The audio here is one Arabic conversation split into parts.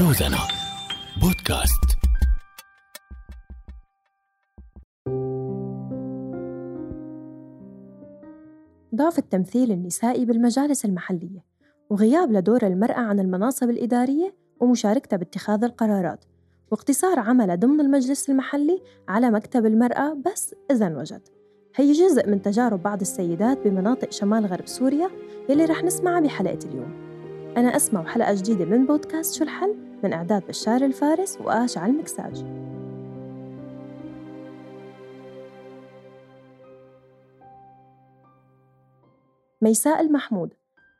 روزانا بودكاست. ضعف التمثيل النسائي بالمجالس المحلية وغياب لدور المرأة عن المناصب الإدارية ومشاركتها باتخاذ القرارات واقتصار عملها ضمن المجلس المحلي على مكتب المرأة بس إذا وجد. هي جزء من تجارب بعض السيدات بمناطق شمال غرب سوريا يلي رح نسمعها بحلقة اليوم. أنا أسمع حلقة جديدة من بودكاست شو الحل؟ من إعداد بشار الفارس وآش على المكساج. ميساء المحمود.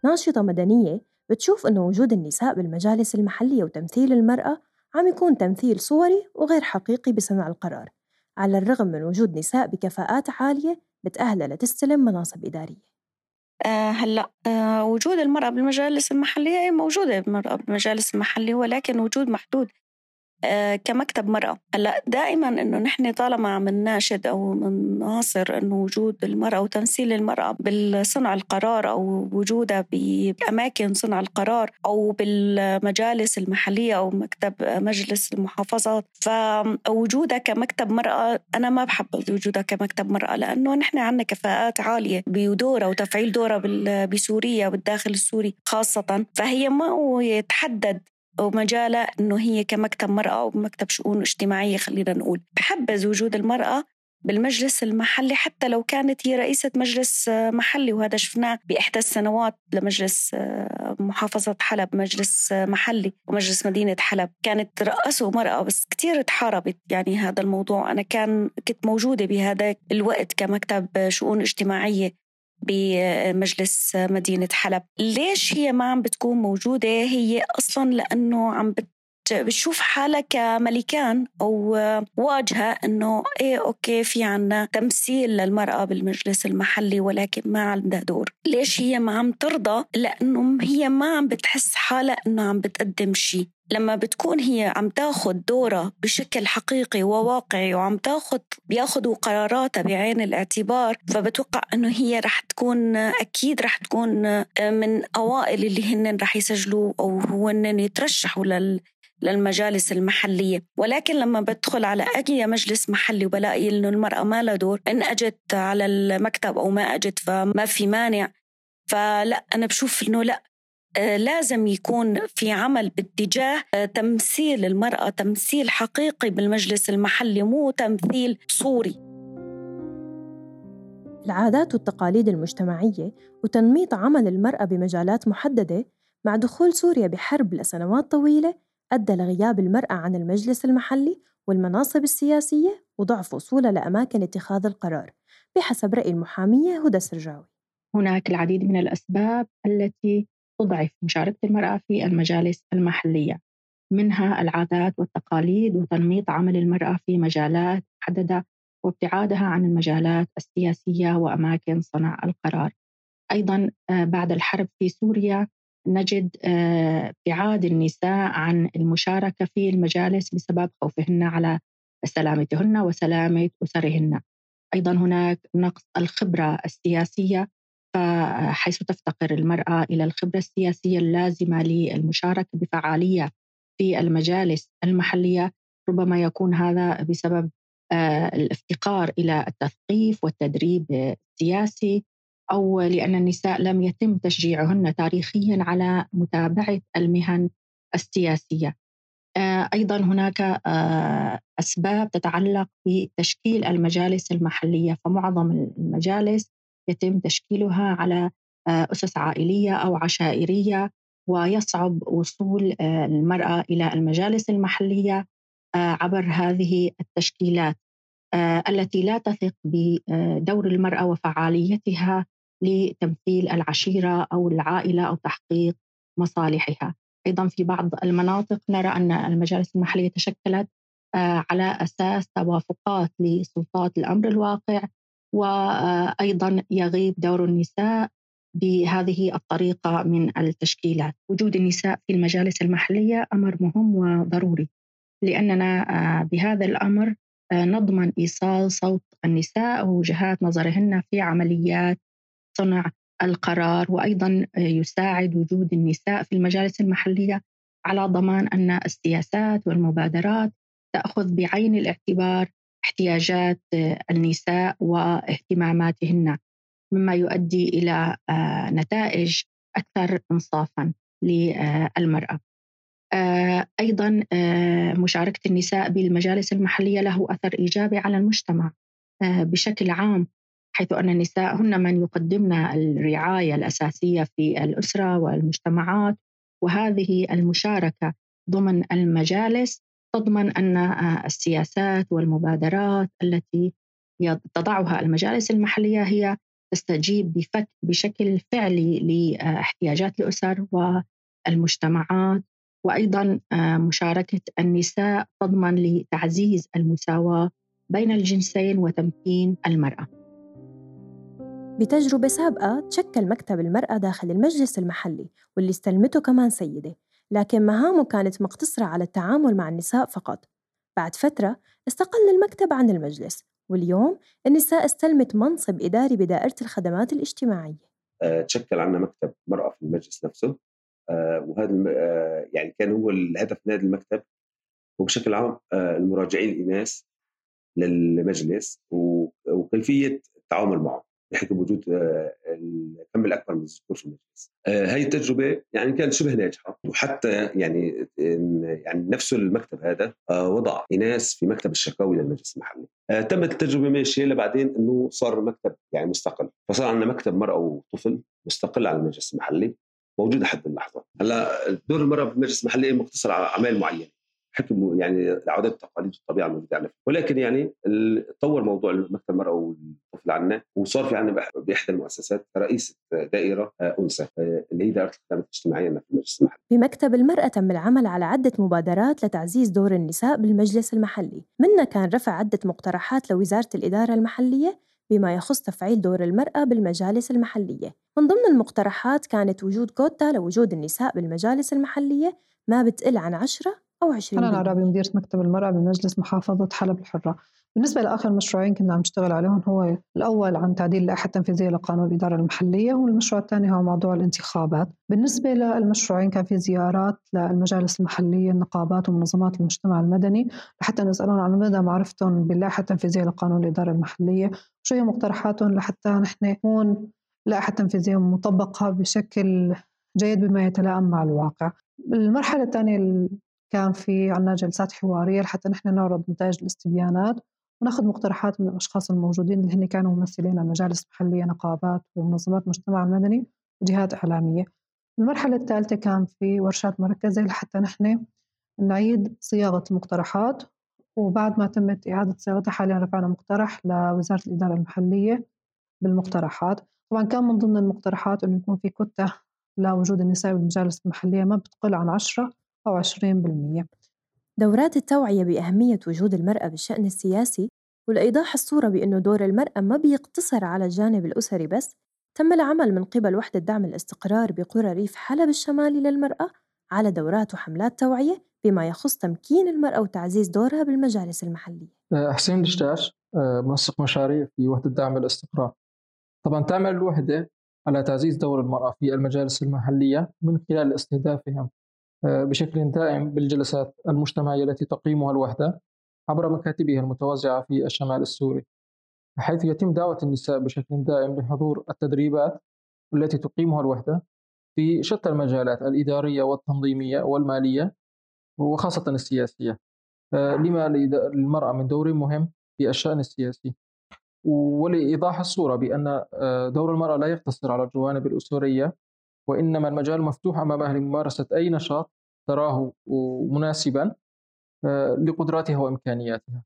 ناشطة مدنية بتشوف إنه وجود النساء بالمجالس المحلية وتمثيل المرأة عم يكون تمثيل صوري وغير حقيقي بصنع القرار على الرغم من وجود نساء بكفاءات عالية بتأهلها لتستلم مناصب إدارية. هلأ آه وجود المرأة بالمجالس المحلية موجودة المرأة بالمجالس المحلية ولكن وجود محدود. آه كمكتب مرأة. هلأ دائما إنه نحن طالما عم نناشد أو نناصر إنه وجود المرأة وتمثيل المرأة بالصنع القرار أو وجودها بأماكن صنع القرار أو بالمجالس المحلية أو مكتب مجلس المحافظات فوجودها كمكتب مرأة أنا ما بحبذ وجودها كمكتب مرأة لأنه نحن عندنا كفاءات عالية بدورها وتفعيل دورها بسوريا بالداخل السوري خاصة فهي ما يتحدد ومجالها إنه هي كمكتب مرأة ومكتب شؤون اجتماعية خلينا نقول. بحبذ وجود المرأة بالمجلس المحلي حتى لو كانت هي رئيسة مجلس محلي وهذا شفناه بإحدى السنوات لمجلس محافظة حلب مجلس محلي ومجلس مدينة حلب. كانت رأسه مرأة بس كتير تحاربت يعني هذا الموضوع. أنا كان كنت موجودة بهذا الوقت كمكتب شؤون اجتماعية. بمجلس مدينة حلب. ليش هي ما عم بتكون موجودة؟ هي أصلا لأنه عم بت بتشوف حالها كملكان أو واجهة إنه إيه أوكي في عنا تمثيل للمرأة بالمجلس المحلي ولكن ما عندها دور. ليش هي ما عم ترضى؟ لأنه هي ما عم بتحس حالها إنه عم بتقدم شيء لما بتكون هي عم تاخد دورها بشكل حقيقي وواقعي وعم تاخد بياخدوا قراراتها بعين الاعتبار فبتوقع إنه هي رح تكون أكيد رح تكون من أوائل اللي هن رح يسجلوا أو هن يترشحوا لل للمجالس المحلية. ولكن لما بدخل على أي مجلس محلي وبلاقي إنه المرأة ما لها دور إن أجت على المكتب أو ما أجت فما في مانع فلا أنا بشوف إنه لا. لازم يكون في عمل باتجاه تمثيل المرأة تمثيل حقيقي بالمجلس المحلي مو تمثيل صوري. العادات والتقاليد المجتمعية وتنميط عمل المرأة بمجالات محددة مع دخول سوريا بحرب لسنوات طويلة أدى لغياب المرأة عن المجلس المحلي والمناصب السياسية وضعف وصولها لأماكن اتخاذ القرار بحسب رأي المحامية هدى سرجاوي. هناك العديد من الأسباب التي تضعف مشاركة المرأة في المجالس المحلية منها العادات والتقاليد وتنميط عمل المرأة في مجالات محددة وابتعادها عن المجالات السياسية وأماكن صنع القرار. أيضا بعد الحرب في سوريا نجد ابتعاد النساء عن المشاركة في المجالس بسبب خوفهن على سلامتهن وسلامة أسرهن. أيضا هناك نقص الخبرة السياسية حيث تفتقر المرأة إلى الخبرة السياسية اللازمة للمشاركة بفعالية في المجالس المحلية ربما يكون هذا بسبب الافتقار إلى التثقيف والتدريب السياسي أو لأن النساء لم يتم تشجيعهن تاريخيا على متابعة المهن السياسية. أيضا هناك أسباب تتعلق بتشكيل المجالس المحلية فمعظم المجالس يتم تشكيلها على أسس عائلية أو عشائرية ويصعب وصول المرأة إلى المجالس المحلية عبر هذه التشكيلات التي لا تثق بدور المرأة وفعاليتها لتمثيل العشيرة أو العائلة أو تحقيق مصالحها. أيضا في بعض المناطق نرى أن المجالس المحلية تشكلت على أساس توافقات لسلطات الأمر الواقع وأيضا يغيب دور النساء بهذه الطريقة من التشكيلات، وجود النساء في المجالس المحلية أمر مهم وضروري لأننا بهذا الأمر نضمن إيصال صوت النساء ووجهات نظرهن في عمليات صنع القرار وأيضا يساعد وجود النساء في المجالس المحلية على ضمان أن السياسات والمبادرات تأخذ بعين الاعتبار احتياجات النساء واهتماماتهن مما يؤدي إلى آه، نتائج أكثر إنصافا للمرأة. آه، أيضا آه، مشاركة النساء بالمجالس المحلية له أثر إيجابي على المجتمع بشكل عام حيث أن النساء هن من يقدمن الرعاية الأساسية في الأسرة والمجتمعات وهذه المشاركة ضمن المجالس تضمن أن السياسات والمبادرات التي تضعها المجالس المحلية هي تستجيب بشكل فعلي لاحتياجات الأسر والمجتمعات. وأيضا مشاركة النساء تضمن لتعزيز المساواة بين الجنسين وتمكين المرأة. بتجربة سابقة تشكل مكتب المرأة داخل المجلس المحلي واللي استلمته كمان سيدة. لكن مهامه كانت مقتصرة على التعامل مع النساء فقط. بعد فترة استقل المكتب عن المجلس واليوم النساء استلمت منصب إداري بدائرة الخدمات الاجتماعية. آه، تشكل عنا مكتب مرأة في المجلس نفسه. آه، وهذا آه، يعني كان هو الهدف من هذا المكتب. وبشكل عام المراجعين الإناث للمجلس وكيفية التعامل معهم بحكم وجود الكم الأكبر من الذكور في المجلس. هاي التجربة يعني كانت شبه ناجحة وحتى يعني يعني نفس المكتب هذا وضع إناث في مكتب الشكاوي للمجلس المحلي. تمت التجربة ماشية لبعدين إنه صار مكتب يعني مستقل، فصار عندنا مكتب مرأة وطفل مستقل على المجلس المحلي موجود لحد اللحظة. هلأ دور المرأة في المجلس المحلي مقتصر على أعمال معينة. حكم يعني العادات والتقاليد والطبيعه الموجوده عندنا ولكن يعني تطور موضوع مكتب المرأة والطفل عنا وصار في عندنا بإحدى المؤسسات رئيسة دائرة آه، أنثى آه، اللي هي دائرة الخدمات الاجتماعية في المجلس المحلي. بمكتب المرأة تم العمل على عدة مبادرات لتعزيز دور النساء بالمجلس المحلي، منها كان رفع عدة مقترحات لوزارة الإدارة المحلية بما يخص تفعيل دور المرأة بالمجالس المحلية. من ضمن المقترحات كانت وجود كوتا لوجود النساء بالمجالس المحلية ما بتقل عن 10 أو 20 أنا العرابي مديرة مكتب المرأة بمجلس محافظة حلب الحرة. بالنسبة لآخر مشروعين كنا عم نشتغل عليهم هو الأول عن تعديل اللائحة التنفيذية لقانون الإدارة المحلية والمشروع الثاني هو موضوع الانتخابات. بالنسبة للمشروعين كان في زيارات للمجالس المحلية النقابات ومنظمات المجتمع المدني لحتى نسألهم عن مدى معرفتهم باللائحة التنفيذية لقانون الإدارة المحلية شو هي مقترحاتهم لحتى نحن نكون لائحة تنفيذية مطبقة بشكل جيد بما يتلائم مع الواقع. المرحلة الثانية كان في عنا جلسات حوارية لحتى نحن نعرض نتائج الاستبيانات وناخذ مقترحات من الأشخاص الموجودين اللي هن كانوا ممثلين المجالس المحلية نقابات ومنظمات المجتمع المدني وجهات إعلامية. المرحلة الثالثة كان في ورشات مركزة لحتى نحن نعيد صياغة المقترحات وبعد ما تمت إعادة صياغتها حاليا رفعنا مقترح لوزارة الإدارة المحلية بالمقترحات. طبعا كان من ضمن المقترحات أنه يكون في كتة لوجود النساء بالمجالس المحلية ما بتقل عن عشرة. أو 20% دورات التوعية بأهمية وجود المرأة بالشأن السياسي ولإيضاح الصورة بأنه دور المرأة ما بيقتصر على الجانب الأسري بس تم العمل من قبل وحدة دعم الاستقرار بقرى ريف حلب الشمالي للمرأة على دورات وحملات توعية بما يخص تمكين المرأة وتعزيز دورها بالمجالس المحلية. أه، حسين دشتاش أه، منسق مشاريع في وحدة دعم الاستقرار. طبعا تعمل الوحدة على تعزيز دور المرأة في المجالس المحلية من خلال استهدافهم بشكل دائم بالجلسات المجتمعية التي تقيمها الوحدة عبر مكاتبها المتوزعة في الشمال السوري حيث يتم دعوة النساء بشكل دائم لحضور التدريبات التي تقيمها الوحدة في شتى المجالات الإدارية والتنظيمية والمالية وخاصة السياسية. آه، لما للمرأة من دور مهم في الشأن السياسي. ولإيضاح الصورة بأن آه، دور المرأة لا يقتصر على الجوانب الأسرية وإنما المجال مفتوح أمامها لممارسة أي نشاط تراه مناسبا آه، لقدراتها وإمكانياتها.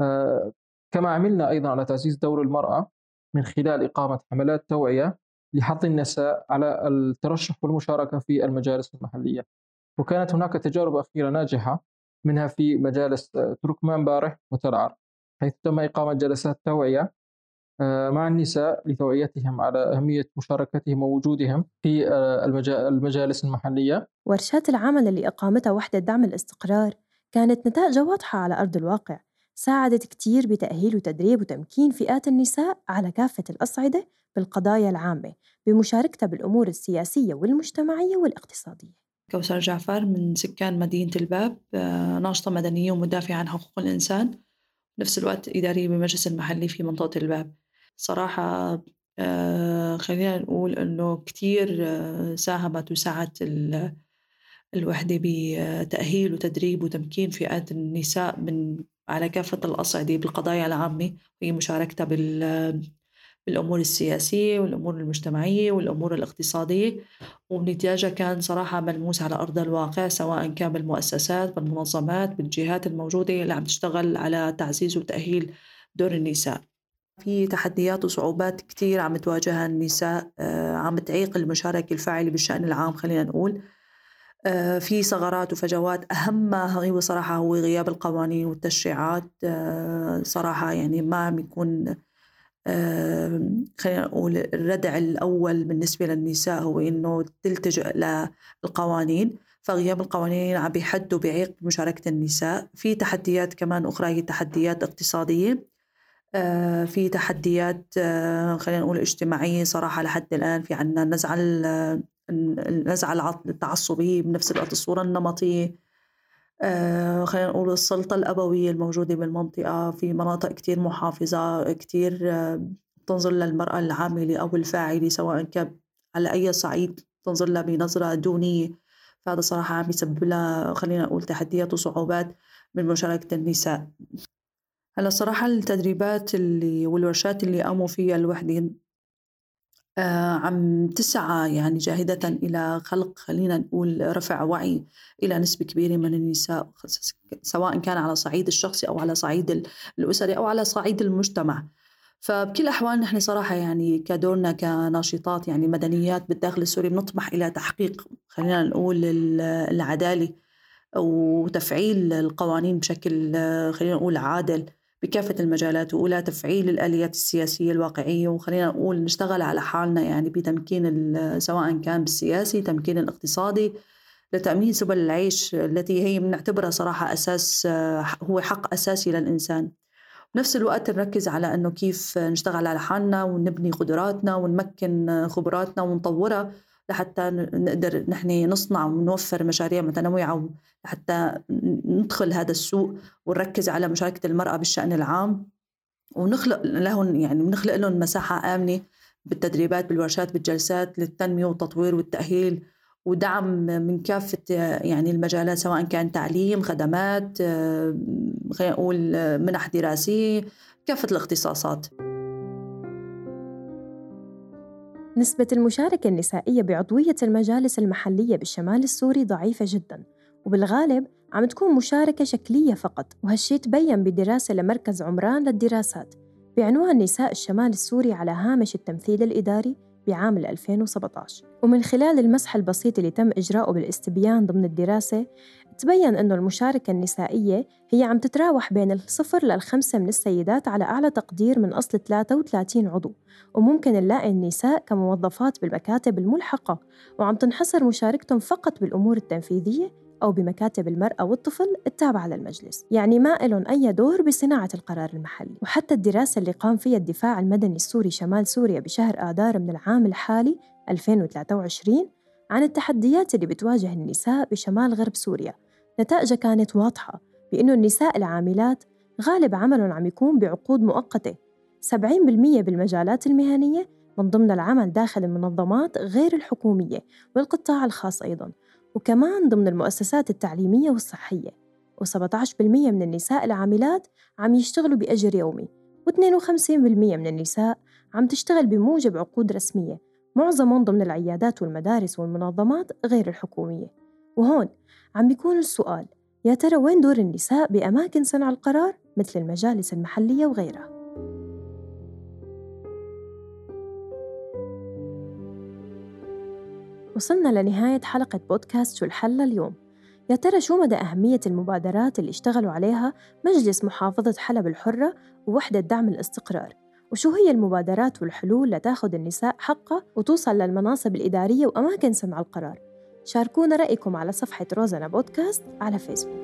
آه، كما عملنا أيضا على تعزيز دور المرأة من خلال إقامة حملات توعية لحث النساء على الترشح والمشاركة في المجالس المحلية. وكانت هناك تجارب أخيرة ناجحة منها في مجالس آه، تركمان بارح وتلعر حيث تم إقامة جلسات توعية آه، مع النساء لتوعيتهم على أهمية مشاركتهم ووجودهم في آه، المجالس المحلية. ورشات العمل اللي أقامتها وحدة دعم الاستقرار كانت نتائجها واضحة على أرض الواقع ساعدت كتير بتأهيل وتدريب وتمكين فئات النساء على كافة الأصعدة بالقضايا العامة بمشاركتها بالأمور السياسية والمجتمعية والاقتصادية. كوثر جعفر من سكان مدينة الباب آه، ناشطة مدنية ومدافعة عن حقوق الإنسان نفس الوقت إدارية بالمجلس المحلي في منطقة الباب. صراحة آه، خلينا نقول إنه كتير آه، ساهمت وسعت الوحدة بتأهيل وتدريب وتمكين فئات النساء من على كافة الأصعدة بالقضايا العامة. وهي مشاركتها بال بالأمور السياسية والأمور المجتمعية والأمور الاقتصادية ونتاجها كان صراحة ملموس على أرض الواقع سواء كان بالمؤسسات بالمنظمات بالجهات الموجودة اللي عم تشتغل على تعزيز وتأهيل دور النساء. في تحديات وصعوبات كتير عم تواجهها النساء آه، عم تعيق المشاركة الفاعلة بالشأن العام خلينا نقول. آه، في ثغرات وفجوات. أهمها هو صراحة هو غياب القوانين والتشريعات. آه، صراحة يعني ما عم يكون خلينا نقول الردع الأول بالنسبة للنساء هو إنه تلتجئ للقوانين. فغياب القوانين عم بيحد وبيعيق مشاركة النساء. في تحديات كمان أخرى هي تحديات اقتصادية. في تحديات آه، خلينا نقول اجتماعية صراحة لحد الآن. في عنا النزعة النزعة التعصبية بنفس الوقت الصورة النمطية. آه، خلينا نقول السلطة الأبوية الموجودة بالمنطقة. في مناطق كتير محافظة كتير تنظر للمرأة العاملة أو الفاعلة سواء كان على أي صعيد تنظر لها بنظرة دونية. فهذا صراحة عم يسبب لها خلينا نقول تحديات وصعوبات من مشاركة النساء. هلا صراحة التدريبات اللي والورشات اللي قاموا فيها الوحدة آه عم تسعى يعني جاهدة إلى خلق خلينا نقول رفع وعي إلى نسبة كبيرة من النساء سواء كان على صعيد الشخصي أو على صعيد الأسري أو على صعيد المجتمع. فبكل الأحوال نحن صراحة يعني كدورنا كناشطات يعني مدنيات بالداخل السوري بنطمح إلى تحقيق خلينا نقول العدالة وتفعيل القوانين بشكل خلينا نقول عادل. بكافة المجالات وأولى تفعيل الآليات السياسية الواقعية. وخلينا نقول نشتغل على حالنا يعني بتمكين سواء كان بالسياسي تمكين الاقتصادي لتأمين سبل العيش التي هي بنعتبرها صراحة أساس هو حق أساسي للإنسان. بنفس الوقت نركز على أنه كيف نشتغل على حالنا ونبني قدراتنا ونمكن خبراتنا ونطورها. لحتى نقدر نحن نصنع ونوفر مشاريع متنوعة حتى ندخل هذا السوق ونركز على مشاركة المرأة بالشأن العام. ونخلق لهم يعني بنخلق لهم مساحة آمنة بالتدريبات بالورشات بالجلسات للتنمية والتطوير والتأهيل. ودعم من كافة يعني المجالات سواء كان تعليم خدمات خلينا نقول منح دراسية كافة الاختصاصات. نسبة المشاركة النسائية بعضوية المجالس المحلية بالشمال السوري ضعيفة جداً وبالغالب عم تكون مشاركة شكلية فقط وهالشي تبين بدراسة لمركز عمران للدراسات بعنوان نساء الشمال السوري على هامش التمثيل الإداري بعام 2017 ومن خلال المسح البسيط اللي تم إجراؤه بالاستبيان ضمن الدراسة تبين أنه المشاركة النسائية هي عم تتراوح بين الصفر للخمسة من السيدات على أعلى تقدير من أصل 33 عضو وممكن نلاقي النساء كموظفات بالمكاتب الملحقة وعم تنحصر مشاركتهم فقط بالأمور التنفيذية أو بمكاتب المرأة والطفل التابعة للمجلس يعني ما لهم أي دور بصناعة القرار المحلي. وحتى الدراسة اللي قام فيها الدفاع المدني السوري شمال سوريا بشهر آذار من العام الحالي 2023 عن التحديات اللي بتواجه النساء بشمال غرب سوريا. نتائجها كانت واضحة بأنه النساء العاملات غالب عملهم عم يكون بعقود مؤقتة. 70% بالمجالات المهنية من ضمن العمل داخل المنظمات غير الحكومية والقطاع الخاص أيضاً وكمان ضمن المؤسسات التعليمية والصحية. و17% من النساء العاملات عم يشتغلوا بأجر يومي و52% من النساء عم تشتغل بموجب عقود رسمية. معظمهم ضمن العيادات والمدارس والمنظمات غير الحكومية. وهون عم بيكون السؤال يا ترى وين دور النساء بأماكن صنع القرار مثل المجالس المحلية وغيرها؟ وصلنا لنهاية حلقة بودكاست شو الحل اليوم يا ترى شو مدى أهمية المبادرات اللي اشتغلوا عليها مجلس محافظة حلب الحرة ووحدة دعم الاستقرار؟ وشو هي المبادرات والحلول لتاخذ النساء حقها وتوصل للمناصب الإدارية وأماكن صنع القرار؟ شاركونا رأيكم على صفحة روزانا بودكاست على فيسبوك.